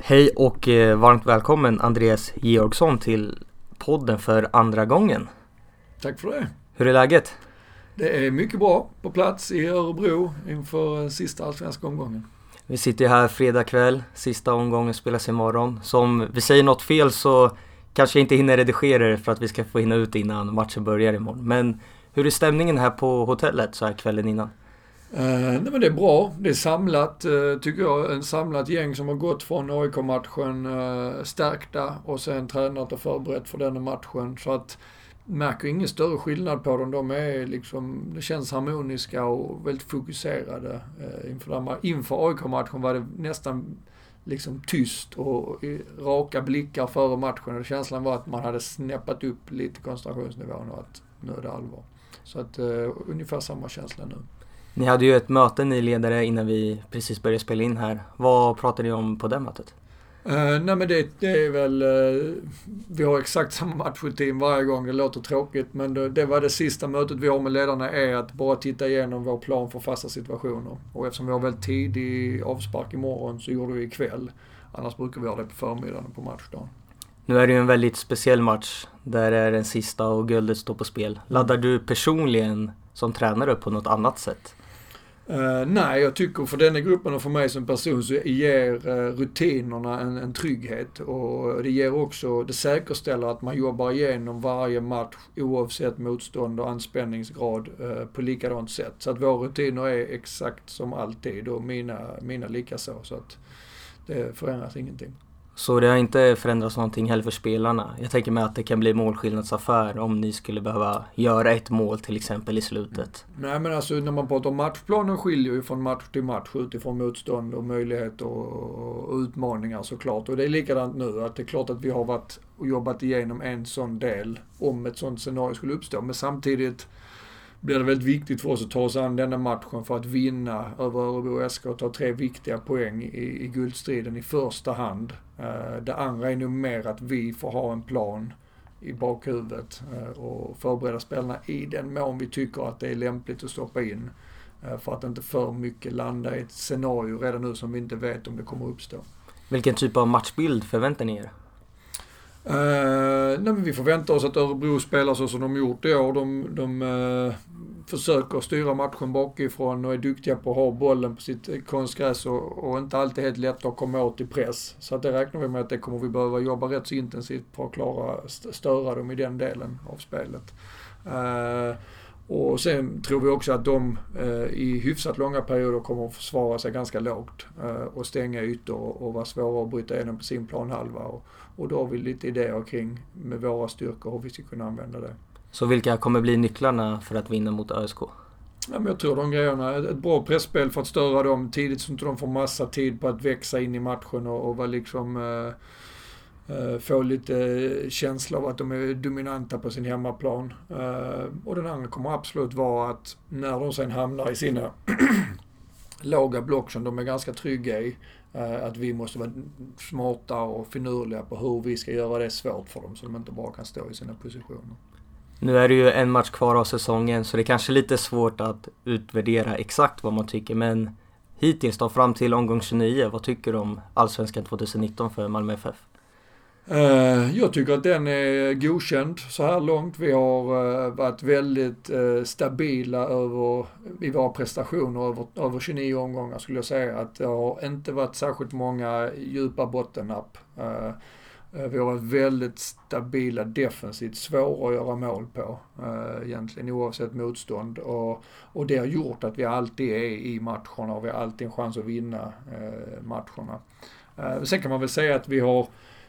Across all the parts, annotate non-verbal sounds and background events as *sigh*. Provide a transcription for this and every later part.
Hej och eh, varmt välkommen Andreas Georgsson till podden för andra gången. Tack för det. Hur är läget? Det är mycket bra på plats i Örebro inför eh, sista allsvenska omgången. Vi sitter här fredag kväll, sista omgången spelas imorgon. Så om vi säger något fel så kanske jag inte hinner redigera det för att vi ska få hinna ut innan matchen börjar imorgon. Men hur är stämningen här på hotellet så här kvällen innan? Uh, nej men det är bra. Det är samlat, uh, tycker jag. En samlat gäng som har gått från AIK-matchen uh, eh, stärkta och sen tränat och förberett för denna matchen. Så att märker ingen större skillnad på dem. De är liksom, det känns harmoniska och väldigt fokuserade. inför, inför AIK-matchen var det nästan liksom tyst och raka blickar före matchen. Och känslan var att man hade snäppat upp lite koncentrationsnivån och att nu är det allvar. Så att ungefär samma känsla nu. Ni hade ju ett möte ni ledare innan vi precis började spela in här. Vad pratade ni om på det mötet? Uh, nej men det, det är väl, uh, vi har exakt samma matchrutin varje gång, det låter tråkigt men det, det, var det sista mötet vi har med ledarna är att bara titta igenom vår plan för fasta situationer. Och eftersom vi har väldigt tidig avspark imorgon så gjorde vi ikväll. Annars brukar vi ha det på förmiddagen på matchdagen. Nu är det ju en väldigt speciell match. Där är den sista och guldet står på spel. Laddar du personligen som tränare på något annat sätt? Uh, nej, jag tycker för denna gruppen och för mig som person så ger uh, rutinerna en, en, trygghet och det ger också, det säkerställer att man jobbar igenom varje match oavsett motstånd och anspänningsgrad uh, på likadant sätt. Så att våra rutiner är exakt som alltid och mina, mina likaså. Så att det förändras ingenting. Så det har inte förändrats någonting heller för spelarna. Jag tänker mig att det kan bli målskillnadsaffär om ni skulle behöva göra ett mål till exempel i slutet. Nej men alltså när man pratar om matchplanen skiljer ju från match till match utifrån motstånd och möjligheter och, utmaningar såklart. Och det är likadant nu att det är klart att vi har varit och jobbat igenom en sån del om ett sånt scenario skulle uppstå. Men samtidigt blir det väldigt viktigt för oss att ta oss an denna matchen för att vinna över Örebro SK och ta tre viktiga poäng i, i guldstriden i första hand. Eh, det andra är nog mer att vi får ha en plan i bakhuvudet eh, och förbereda spelarna i den mån vi tycker att det är lämpligt att stoppa in. Eh, för att inte för mycket landa i ett scenario redan nu som vi inte vet om det kommer uppstå. Vilken typ av matchbild förväntar ni er? Uh, nej, men vi förväntar oss att Örebro spelar så som de gjort i år. De, de uh, försöker styra matchen bakifrån och är duktiga på att ha bollen på sitt konstgräs och, och inte alltid helt lätta att komma åt i press. Så att det räknar vi med att det kommer vi behöva jobba rätt så intensivt på att klara störa dem i den delen av spelet. Uh, och sen tror vi också att de eh, i hyfsat långa perioder kommer att försvara sig ganska lågt eh, och stänga ytor och, vara svåra att bryta igenom på sin planhalva. Och, och då har vi lite idéer kring med våra styrkor hur vi ska kunna använda det. Så vilka kommer bli nycklarna för att vinna mot ÖSK? Ja, men jag tror de grejerna. Ett bra pressspel för att störa dem tidigt så att de får massa tid på att växa in i matchen och, och vara liksom eh, Eh, få lite eh, känsla av att de är dominanta på sin hemmaplan. Eh, och den andra kommer absolut vara att när de sen hamnar i sina *clears throat* låga block som de är ganska trygga i, att vi måste vara smarta och finurliga på hur vi ska göra det svårt för dem så de inte bara kan stå i sina positioner. Nu är det ju en match kvar av säsongen så det är kanske lite svårt att utvärdera exakt vad man tycker men hittills då fram till omgång 29, vad tycker du om Allsvenskan 2019 för Malmö FF? Eh, jag tycker att den är godkänd så här långt. Vi har eh, varit väldigt eh, stabila över, i våra prestationer över, över 29 omgångar skulle jag säga. Att det har inte varit särskilt många djupa bottennapp. Vi har varit väldigt stabila defensivt, svåra att göra mål på egentligen oavsett motstånd. Och, och det har gjort att vi alltid är i matcherna och vi har alltid en chans att vinna matcherna. Sen kan man väl säga att vi har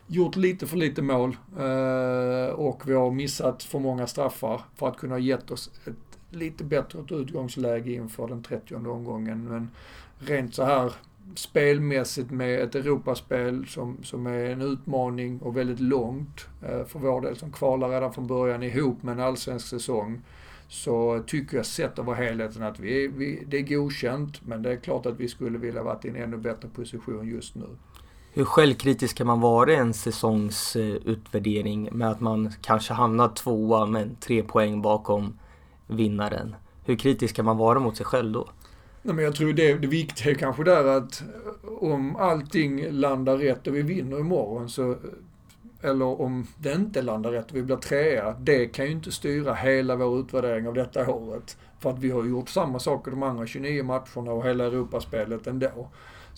gjort lite för lite mål eh, och vi har missat för många straffar för att kunna gett oss ett lite bättre utgångsläge inför den 30 omgången. Men rent så här spelmässigt med ett Europaspel som, som är en utmaning och väldigt långt eh, för vår del som kvalar redan från början ihop med en allsvensk säsong så tycker jag sett över helheten att vi, vi, det är godkänt men det är klart att vi skulle vilja varit i en ännu bättre position just nu. Hur självkritisk kan man vara i en säsongsutvärdering eh, med att man kanske hamnar tvåa men tre poäng bakom vinnaren? Hur kritisk kan man vara mot sig själv då? Nej, men jag tror det, det viktiga är kanske där att eh, om allting landar rätt och vi vinner imorgon så eh, eller om det inte landar rätt och vi blir trea, det kan ju inte styra hela vår utvärdering av detta året. För att vi har gjort samma saker de andra 29 matcherna och hela Europaspelet ändå.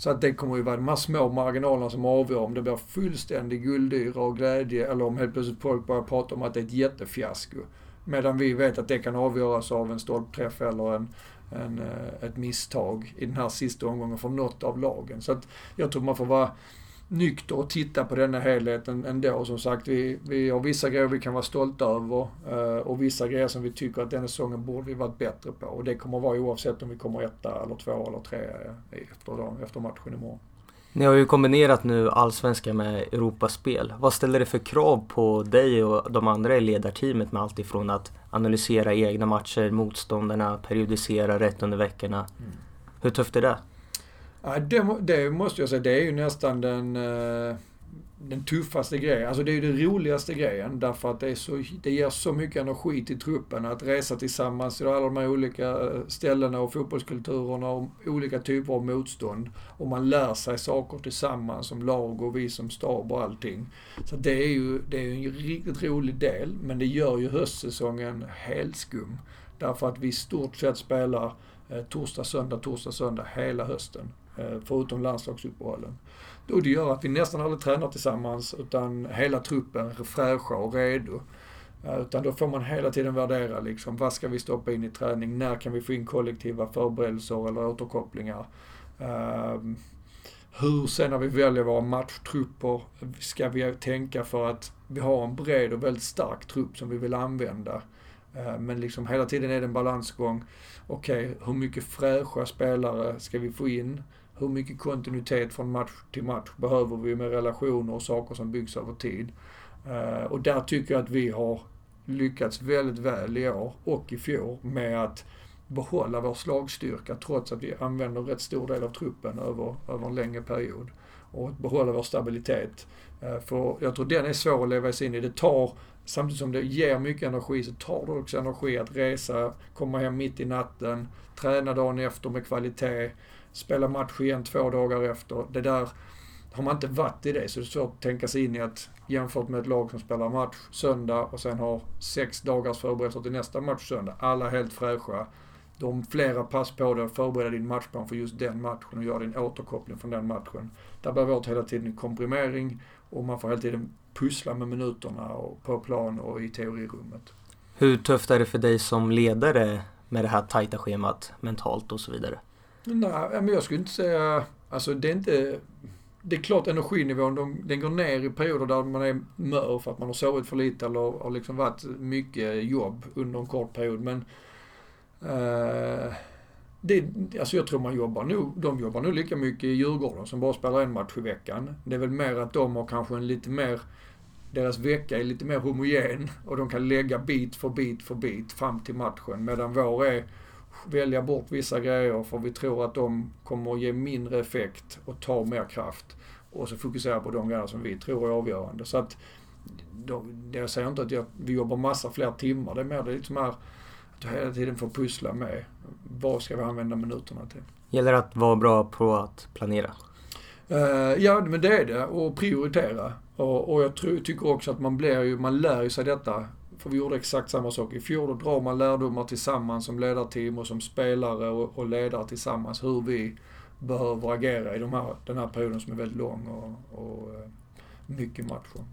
Så att det kommer ju vara de här små marginalerna som avgör om det blir fullständig guldyra och glädje eller om helt plötsligt folk börjar prata om att det är ett jättefiasko. Medan vi vet att det kan avgöras av en stolpträff eller en, en, eh, ett misstag i den här sista omgången från något av lagen. Så att jag tror man får vara nykter och titta på denna helheten ändå. Som sagt, vi, vi har vissa grejer vi kan vara stolta över eh, och vissa grejer som vi tycker att denna säsongen borde vi varit bättre på. Och det kommer vara oavsett om vi kommer etta eller två eller tre efter, efter matchen imorgon. Ni har ju kombinerat nu allsvenska med Europaspel. Vad ställer det för krav på dig och de andra i ledarteamet med allt ifrån att analysera egna matcher, motståndarna, periodisera rätt under veckorna? Mm. Hur tufft är det? Ja, det, det, måste jag säga, det är ju nästan den, eh, den tuffaste grejen. Alltså det är ju den roligaste grejen därför att det, är så, det ger så mycket energi till truppen att resa tillsammans till alla de här olika eh, ställena och fotbollskulturerna och olika typer av motstånd. Och man lär sig saker tillsammans som lag och vi som stab och allting. Så det är ju det är en riktigt rolig del, men det gör ju höstsäsongen helskum. Därför att vi i stort sett spelar eh, torsdag, söndag, torsdag, söndag hela hösten. Eh, förutom landslagsuppehållen. Och det gör att vi nästan aldrig tränar tillsammans utan hela truppen är fräscha och redo. Eh, utan då får man hela tiden värdera liksom, vad ska vi stoppa in i träning? När kan vi få in kollektiva förberedelser eller återkopplingar? Ehm, hur sen när vi väljer våra matchtrupper ska vi tänka för att vi har en bred och väldigt stark trupp som vi vill använda. Uh, men liksom hela tiden är det en balansgång. Okej, okay, hur mycket fräscha spelare ska vi få in? Hur mycket kontinuitet från match till match behöver vi med relationer och saker som byggs över tid. Eh, och där tycker jag att vi har lyckats väldigt väl i år och i fjol med att behålla vår slagstyrka trots att vi använder rätt stor del av truppen över, över en längre period. Och att behålla vår stabilitet. Eh, för jag tror den är svår att leva sig in i. Det tar, samtidigt som det ger mycket energi, så tar det också energi att resa, komma hem mitt i natten, träna dagen efter med kvalitet spela match igen två dagar efter. Det där har man inte varit i det, så det är svårt att tänka sig in i att jämfört med ett lag som spelar match söndag och sen har sex dagars förberedelser till nästa match söndag. Alla helt fräscha. De flera pass på dig att förbereda din matchplan för just den matchen och göra din återkoppling från den matchen. Där behöver vi hela tiden komprimering och man får hela tiden pussla med minuterna och på plan och i teorirummet. Hur tufft är det för dig som ledare med det här tajta schemat mentalt och så vidare? Nej, men jag skulle inte säga... Alltså det är inte... Det är klart energinivån, de, den går ner i perioder där man är mör för att man har sovit för lite eller har liksom varit mycket jobb under en kort period. Men... eh, det, alltså jag tror man jobbar nu, de jobbar nog lika mycket i Djurgården som bara spelar en match i veckan. Det är väl mer att de har kanske en lite mer deras vecka är lite mer homogen och de kan lägga bit för bit för bit fram till matchen. Medan vår är välja bort vissa grejer för vi tror att de kommer att ge mindre effekt och ta mer kraft. Och så fokusera på de grejer som vi tror är avgörande. Så att, då, jag säger inte att jag, vi jobbar massa fler timmar. Det är mer det liksom här att hela tiden få pussla med vad ska vi använda minuterna till. Gäller det att vara bra på att planera? Uh, ja, men det är det. Och prioritera. Och, och jag tror, tycker också att man blir ju, man lär ju sig detta för vi gjorde exakt samma sak i fjol. Då drar man lärdomar tillsammans som ledarteam och som spelare och, och ledare tillsammans hur vi behöver agera i de här, den här perioden som är väldigt lång och, och eh, mycket matcher.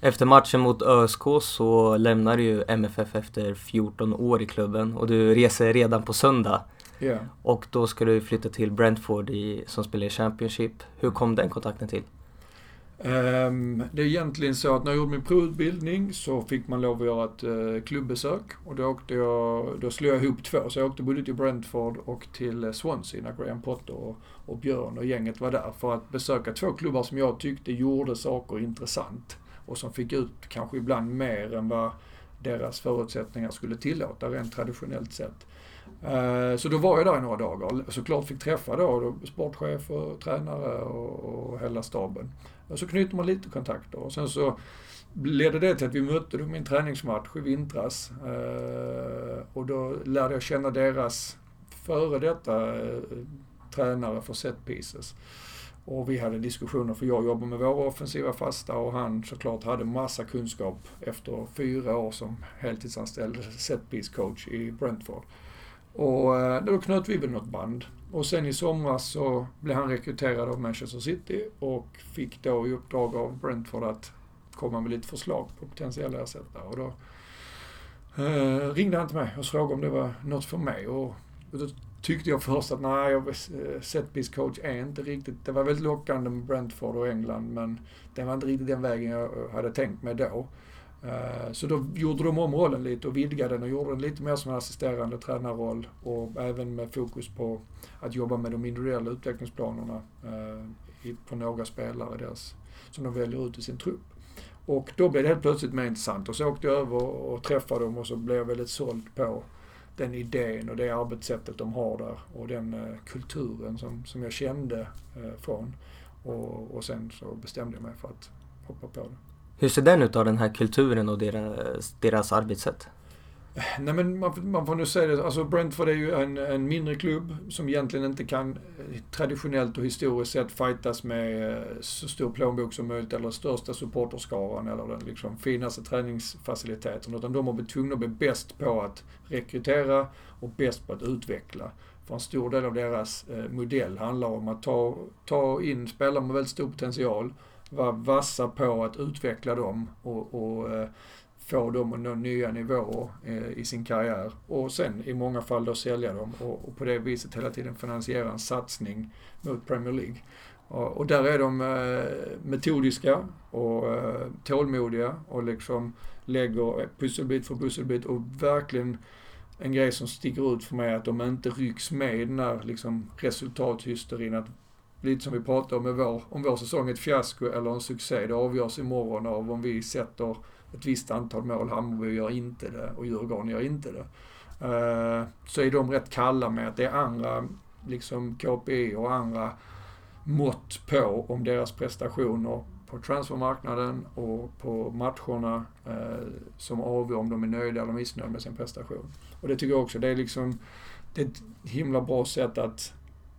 Efter matchen mot ÖSK så lämnar du MFF efter 14 år i klubben och du reser redan på söndag. Yeah. Och då ska du flytta till Brentford i, som spelar i Championship. Hur kom den kontakten till? Ehm, det är egentligen så att när jag gjorde min provutbildning så fick man lov att göra ett eh, klubbesök och då åkte jag, då slog jag ihop två. Så jag åkte både till Brentford och till eh, Swansea när Graham Potter och, och Björn och gänget var där för att besöka två klubbar som jag tyckte gjorde saker intressant och som fick ut kanske ibland mer än vad deras förutsättningar skulle tillåta rent traditionellt sett. Eh, så då var jag där i några dagar. och Såklart fick träffa då, sportchef och tränare och, och hela staben. Och så knyter man lite kontakter och sen så ledde det till att vi mötte dem i en träningsmatch i vintras. Eh, och då lärde jag känna deras före detta eh, tränare för set pieces. Och vi hade diskussioner för jag jobbar med våra offensiva fasta och han såklart hade massa kunskap efter fyra år som heltidsanställd setpiece coach i Brentford. Och eh, då knöt vi väl något band. Och sen i somras så blev han rekryterad av Manchester City och fick då i uppdrag av Brentford att komma med lite förslag på potentiella ersättare. Och då eh, ringde han till mig och frågade om det var något för mig. Och, och då tyckte jag först att nej, jag eh, set coach är inte riktigt... Det var väldigt lockande med Brentford och England men det var inte riktigt den vägen jag hade tänkt mig då. Eh, så då gjorde de om rollen lite och vidgade den och gjorde den lite mer som en assisterande tränarroll och även med fokus på att jobba med de individuella utvecklingsplanerna eh, på några spelare deras, som de väljer ut i sin trupp. Och då blev det helt plötsligt mer intressant och så åkte jag över och träffade dem och så blev jag väldigt såld på den idén och det arbetssättet de har där och den eh, kulturen som, som jag kände från. Och, och sen så bestämde jag mig för att hoppa på det. Hur ser den ut av den här kulturen och deras, deras arbetssätt? Nej men man, man får nu säga det, alltså Brentford är ju en, en mindre klubb som egentligen inte kan traditionellt och historiskt sett fightas med eh, så stor plånbok som möjligt eller största supporterskaran eller den liksom finaste träningsfaciliteten. Utan de har blivit tvungna att bli bäst på att rekrytera och bäst på att utveckla. För en stor del av deras eh, modell handlar om att ta, ta in spelare med väldigt stor potential, vara vassa på att utveckla dem och, och eh, få dem att nå nya nivåer eh, i sin karriär och sen i många fall då sälja dem och, och på det viset hela tiden finansiera en satsning mot Premier League. Och, och där är de eh, metodiska och tålmodiga och liksom lägger pusselbit för pusselbit och verkligen en grej som sticker ut för mig är att de inte rycks med i den här liksom resultathysterin. Att, lite som vi pratade om med vår, om vår säsong är ett fiasko eller en succé, det avgörs imorgon av om vi sätter ett visst antal mål. Hammarby gör inte det och Djurgården gör inte det. Eh, så är de rätt kalla med att det är andra liksom KPI och andra mått på om deras prestationer på transfermarknaden och på matcherna eh, som avgör om de är nöjda eller missnöjda med sin prestation. Och det tycker jag också, det är liksom det är ett himla bra sätt att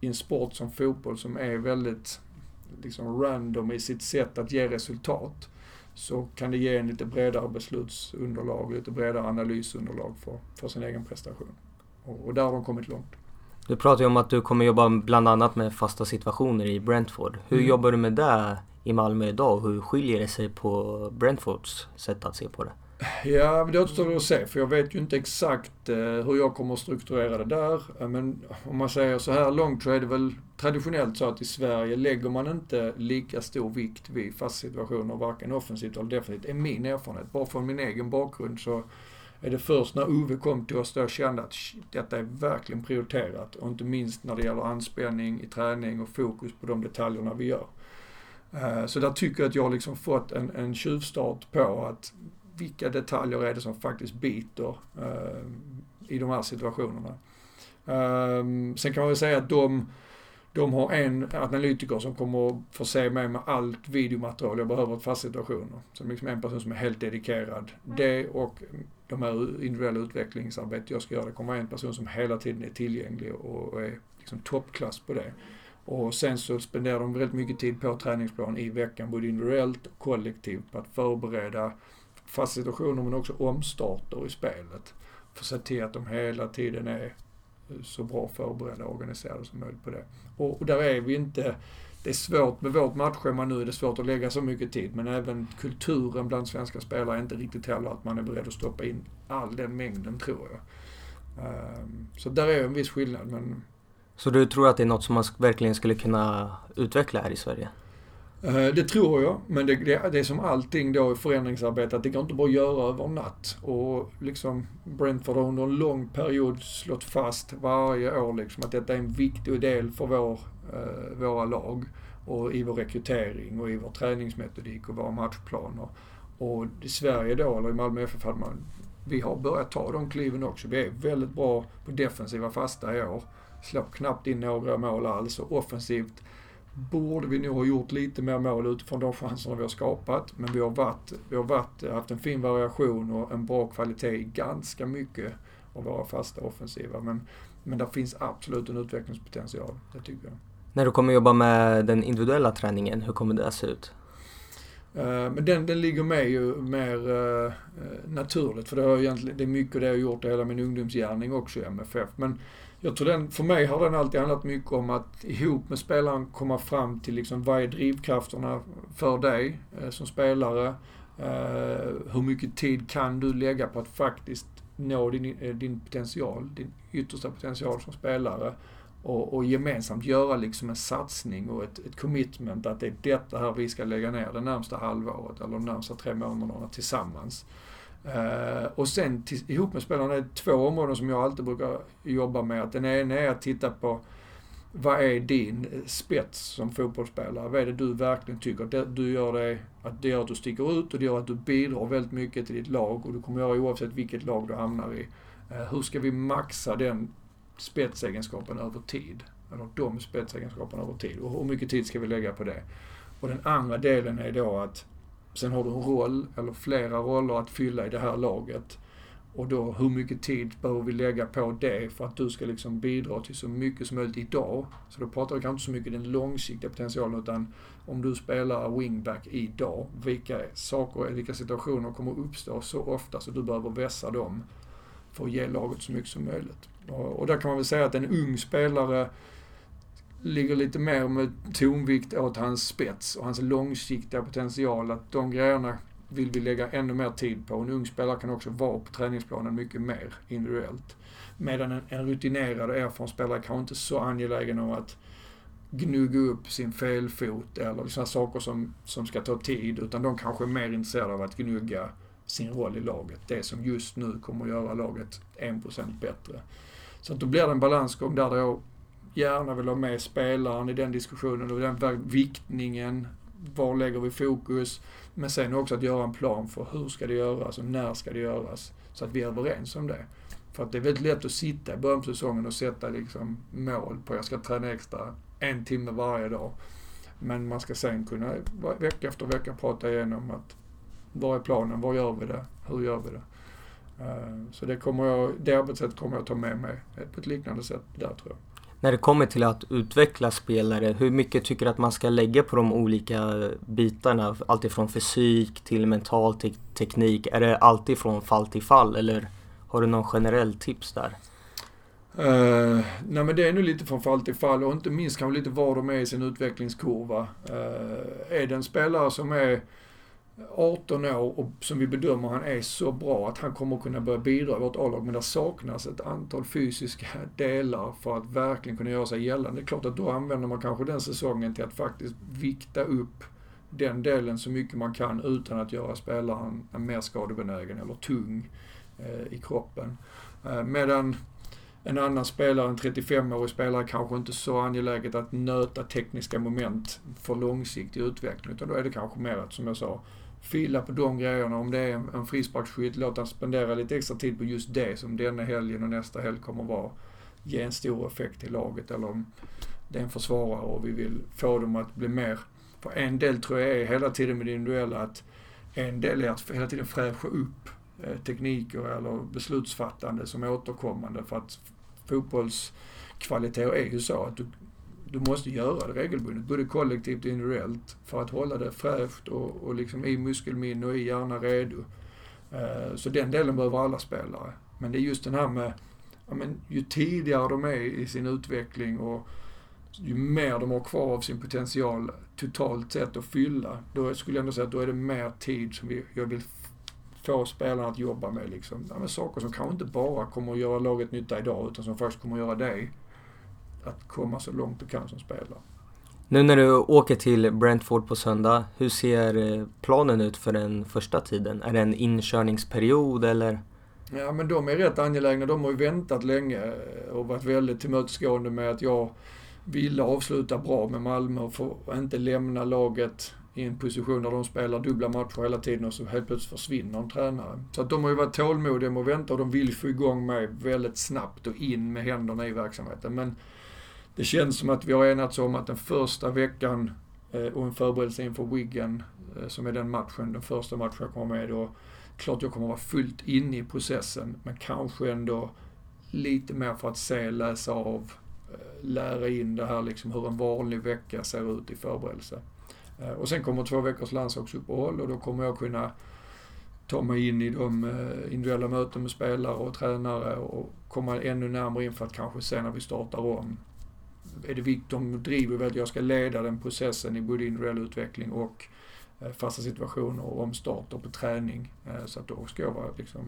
i en sport som fotboll som är väldigt liksom random i sitt sätt att ge resultat så kan det ge en lite bredare beslutsunderlag, lite bredare analysunderlag för, för sin egen prestation. Och, och där har de kommit långt. Du pratar ju om att du kommer jobba bland annat med fasta situationer i Brentford. Hur mm. jobbar du med det i Malmö idag och hur skiljer det sig på Brentfords sätt att se på det? Ja, men det återstår att se för jag vet ju inte exakt eh, hur jag kommer att strukturera det där. Eh, men om man säger så här långt så är det väl traditionellt så att i Sverige lägger man inte lika stor vikt vid fasta situationer, varken offensivt eller defensivt, är min erfarenhet. Bara från min egen bakgrund så är det först när Ove kom till oss då jag kände att shit, detta är verkligen prioriterat. Och inte minst när det gäller anspänning i träning och fokus på de detaljerna vi gör. Eh, så där tycker jag att jag har liksom fått en, en tjuvstart på att vilka detaljer är det som faktiskt biter eh, i de här situationerna. Um, sen kan man väl säga att de, de har en analytiker som kommer att förse mig med allt videomaterial jag behöver för situationer. Så liksom en person som är helt dedikerad. Det och de här individuella utvecklingsarbete jag ska göra, det kommer vara en person som hela tiden är tillgänglig och är liksom toppklass på det. Och sen så spenderar de väldigt mycket tid på träningsplan i veckan, både individuellt och kollektivt, på att förbereda fasta situationer men också omstarter i spelet. För att se till att de hela tiden är så bra förberedda och organiserade som möjligt på det. Och, och där är vi inte det är svårt med vårt matchschema nu, är det svårt att lägga så mycket tid. Men även kulturen bland svenska spelare är inte riktigt heller att man är beredd att stoppa in all den mängden, tror jag. Um, så där är en viss skillnad, men... Så du tror att det är något som man verkligen skulle kunna utveckla här i Sverige? Eh, det tror jag, men det, det, det, är som allting då i förändringsarbete, att det går inte bara att göra över natt. Och liksom Brentford har under en lång period slått fast varje år liksom att detta är en viktig del för vår, eh, våra lag och i vår rekrytering och i vår träningsmetodik och våra matchplaner. Och i Sverige då, eller i Malmö FF, hade man, vi har börjat ta de kliven också. Vi är väldigt bra på defensiva fasta i år. Slår knappt in några mål alls och offensivt borde vi nog ha gjort lite mer mål utifrån de chanserna vi har skapat. Men vi har, varit, vi har varit, haft en fin variation och en bra kvalitet i ganska mycket av våra fasta offensiva. Men Men det finns absolut en utvecklingspotential, det tycker jag. När du kommer jobba med den individuella träningen, hur kommer det att se ut? Uh, men den, den ligger med ju mer uh, naturligt för det, har egentligen, det är mycket det jag har gjort i hela min ungdomsgärning också i MFF. Men jag tror den, för mig har den alltid handlat mycket om att ihop med spelaren komma fram till liksom vad är drivkrafterna för dig eh, som spelare? Eh, hur mycket tid kan du lägga på att faktiskt nå din, eh, din potential, din yttersta potential som spelare? och, och gemensamt göra liksom en satsning och ett, ett commitment att det är detta här vi ska lägga ner det närmsta halvåret eller de närmsta tre månaderna tillsammans. Uh, och sen till, ihop med spelarna är två områden som jag alltid brukar jobba med. Att den ena är att titta på vad är din spets som fotbollsspelare? Vad är det du verkligen tycker det, du gör det, att det gör att du sticker ut och det gör att du bidrar väldigt mycket till ditt lag och du kommer göra oavsett vilket lag du hamnar i. Uh, hur ska vi maxa den spetsegenskapen över tid. Eller de spetsegenskaperna över tid. Och hur mycket tid ska vi lägga på det? Och den andra delen är då att sen har du en roll, eller flera roller att fylla i det här laget. Och då hur mycket tid behöver vi lägga på det för att du ska liksom bidra till så mycket som möjligt idag. Så då pratar vi kanske inte så mycket den långsiktiga potentialen utan om du spelar wingback idag, vilka saker, vilka situationer kommer uppstå så ofta så du behöver vässa dem för att ge laget så mycket som möjligt. Och där kan man väl säga att en ung spelare ligger lite mer med tonvikt åt hans spets och hans långsiktiga potential. Att de grejerna vill vi lägga ännu mer tid på. En ung spelare kan också vara på träningsplanen mycket mer individuellt. Medan en, en rutinerad och erfaren spelare kanske inte är så angelägen om att gnugga upp sin felfot eller sådana saker som, som ska ta tid. Utan de kanske är mer intresserade av att gnugga sin roll i laget. Det som just nu kommer att göra laget 1% bättre. Så att då blir det en balansgång där jag gärna vill ha med spelaren i den diskussionen och den viktningen. Var lägger vi fokus? Men sen också att göra en plan för hur ska det göras och när ska det göras? Så att vi är överens om det. För att det är väldigt lätt att sitta i början på säsongen och sätta liksom mål på jag ska träna extra en timme varje dag. Men man ska sen kunna vecka efter vecka prata igenom att vad är planen, vad gör vi det, hur gör vi det? Eh, så det, kommer jag, det arbetssättet kommer jag att ta med mig på ett liknande sätt där tror jag. När det kommer till att utveckla spelare, hur mycket tycker du att man ska lägga på de olika bitarna? Alltifrån fysik till mental te teknik. Är det alltid från fall till fall eller har du någon generell tips där? Uh, nej men det är nog lite från fall till fall och inte minst kanske lite var de är i sin utvecklingskurva. Uh, är det en spelare som är 18 år och som vi bedömer han är så bra att han kommer kunna börja bidra i vårt A-lag. Men det saknas ett antal fysiska delar för att verkligen kunna göra sig gällande. Det är klart att då använder man kanske den säsongen till att faktiskt vikta upp den delen så mycket man kan utan att göra spelaren mer skadebenägen eller tung eh, i kroppen. Eh, medan en annan spelare, en 35-årig spelare, kanske inte så angeläget att nöta tekniska moment för långsiktig utveckling. Utan då är det kanske mer att, som jag sa, fila på de grejerna. Om det är en frisparksskytt, låt han spendera lite extra tid på just det som denna helgen och nästa helg kommer att vara, ge en stor effekt till laget. Eller om det är en försvarare och vi vill få dem att bli mer. För en del tror jag är hela tiden med det individuella att en del är att hela tiden fräscha upp eh, tekniker eller beslutsfattande som är återkommande för att fotbollskvaliteter är ju så att du, du måste göra det regelbundet, både kollektivt och individuellt, för att hålla det fräscht och, och liksom i muskelminne och i hjärna redo. Uh, så den delen behöver alla spelare. Men det är just den här med, ja, men, ju tidigare de är i sin utveckling och ju mer de har kvar av sin potential totalt sett att fylla, då skulle jag ändå säga att då är det mer tid som vi, jag vill få spelarna att jobba med liksom, ja, saker som kanske inte bara kommer att göra laget nytta idag, utan som faktiskt kommer att göra dig att komma så långt du kan som spelare. Nu när du åker till Brentford på söndag, hur ser eh, planen ut för den första tiden? Är det en inkörningsperiod eller? Ja men de är rätt angelägna. De har ju väntat länge och varit väldigt tillmötesgående med att jag ville avsluta bra med Malmö och få inte lämna laget i en position där de spelar dubbla matcher hela tiden och så helt plötsligt försvinner en tränare. Så att de har ju varit tålmodiga med att vänta och de vill få igång mig väldigt snabbt och in med händerna i verksamheten. Men det känns som att vi har enats om att den första veckan eh, och en förberedelse inför Wiggen, eh, som är den matchen, den första matchen jag kommer med, då klart jag kommer vara fullt inne i processen, men kanske ändå lite mer för att se, läsa av, eh, lära in det här liksom hur en vanlig vecka ser ut i förberedelse. Eh, och sen kommer två veckors landslagsuppehåll och då kommer jag kunna ta mig in i de eh, individuella möten med spelare och tränare och komma ännu närmare in för att kanske se när vi startar om. Är det viktigt, de driver väl att jag ska leda den processen i både individuell utveckling och eh, fasta situationer och omstarter på träning. Så att då ska jag vara liksom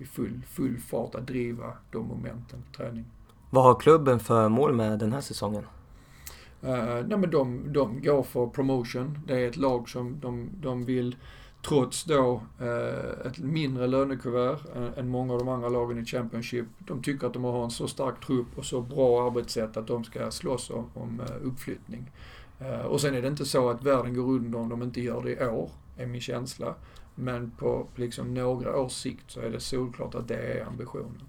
i full, full fart att driva de momenten på träning. Vad har klubben för mål med den här säsongen? Uh, nej men de, de går för promotion. Det är ett lag som de, de vill, trots då uh, ett mindre lönekuvert uh, än många av de andra lagen i Championship, de tycker att de har en så stark trupp och så bra arbetssätt att de ska slåss om, om uh, uppflyttning. och sen är det inte så att världen går under om de inte gör det i år, är min känsla. Men på liksom några års sikt så är det solklart att det är ambitionen.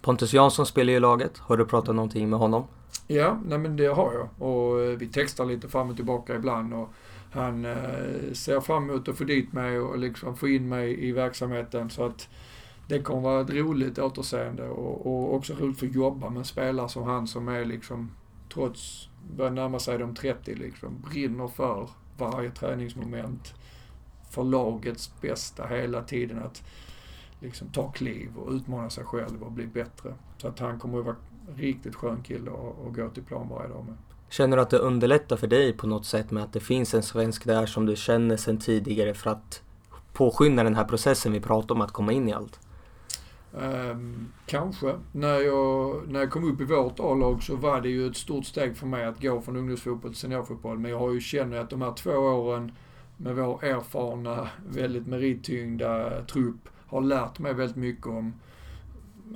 Pontus Jansson spelar i laget. Har du pratat någonting med honom? Ja, nej men det har jag. Och eh, vi textar lite fram och tillbaka ibland. Och han eh, ser fram emot att få dit mig och liksom få in mig i verksamheten. Så att det kommer vara ett roligt återseende och, och också roligt för att jobba med en spelare som han som är liksom, trots, börjar närma sig de 30 liksom, brinner för varje träningsmoment. För lagets bästa hela tiden. Att liksom ta kliv och utmana sig själv och bli bättre. Så att han kommer att vara riktigt skön kille att gå till plan varje dag med. Känner du att det underlättar för dig på något sätt med att det finns en svensk där som du känner sedan tidigare för att påskynda den här processen vi pratar om att komma in i allt? Um, kanske. När jag, när jag kom upp i vårt A-lag så var det ju ett stort steg för mig att gå från ungdomsfotboll till seniorfotboll. Men jag har ju känner att de här två åren med vår erfarna, väldigt merittyngda trupp har lärt mig väldigt mycket om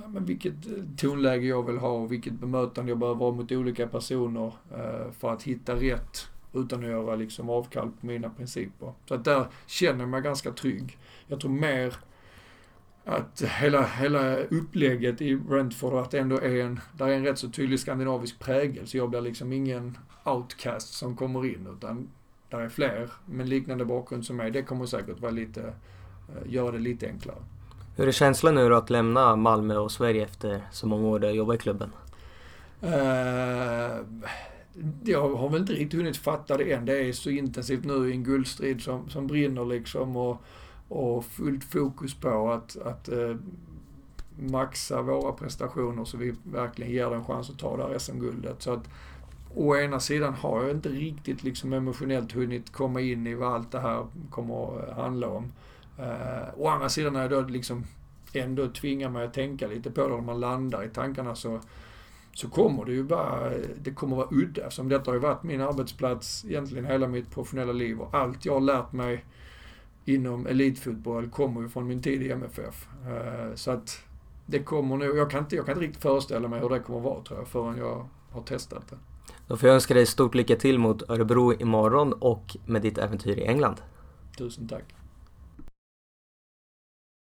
men vilket eh, tonläge jag vill ha och vilket bemötande jag behöver ha mot olika personer eh, för att hitta rätt utan att göra liksom avkall på mina principer. Så att där känner jag mig ganska trygg. Jag tror mer att hela, hela upplägget i Brentford, att det ändå är en, där är en rätt så tydlig skandinavisk prägel, så jag blir liksom ingen outcast som kommer in, utan där är fler med liknande bakgrund som mig. Det kommer säkert vara lite, eh, göra det lite enklare. Hur är känslan nu då att lämna Malmö och Sverige efter så många år du jobbat i klubben? Uh, jag har väl inte riktigt hunnit fatta det än. Det är så intensivt nu i en guldstrid som, som brinner liksom och, och fullt fokus på att, att uh, maxa våra prestationer så vi verkligen ger den chans att ta det här SM-guldet. Så att å ena sidan har jag inte riktigt liksom emotionellt hunnit komma in i vad allt det här kommer att handla om. Uh, å andra sidan när jag då liksom ändå tvingar mig att tänka lite på det, när man landar i tankarna så, så kommer det ju bara, det kommer vara udda. Som detta har ju varit min arbetsplats egentligen hela mitt professionella liv och allt jag har lärt mig inom elitfotboll kommer ju från min tid i MFF. Eh, så att det kommer nog, jag kan, inte, jag kan inte riktigt föreställa mig hur det kommer vara tror jag förrän jag har testat det. Då får jag önska dig stort lycka till mot Örebro imorgon och med ditt äventyr i England. Tusen tack.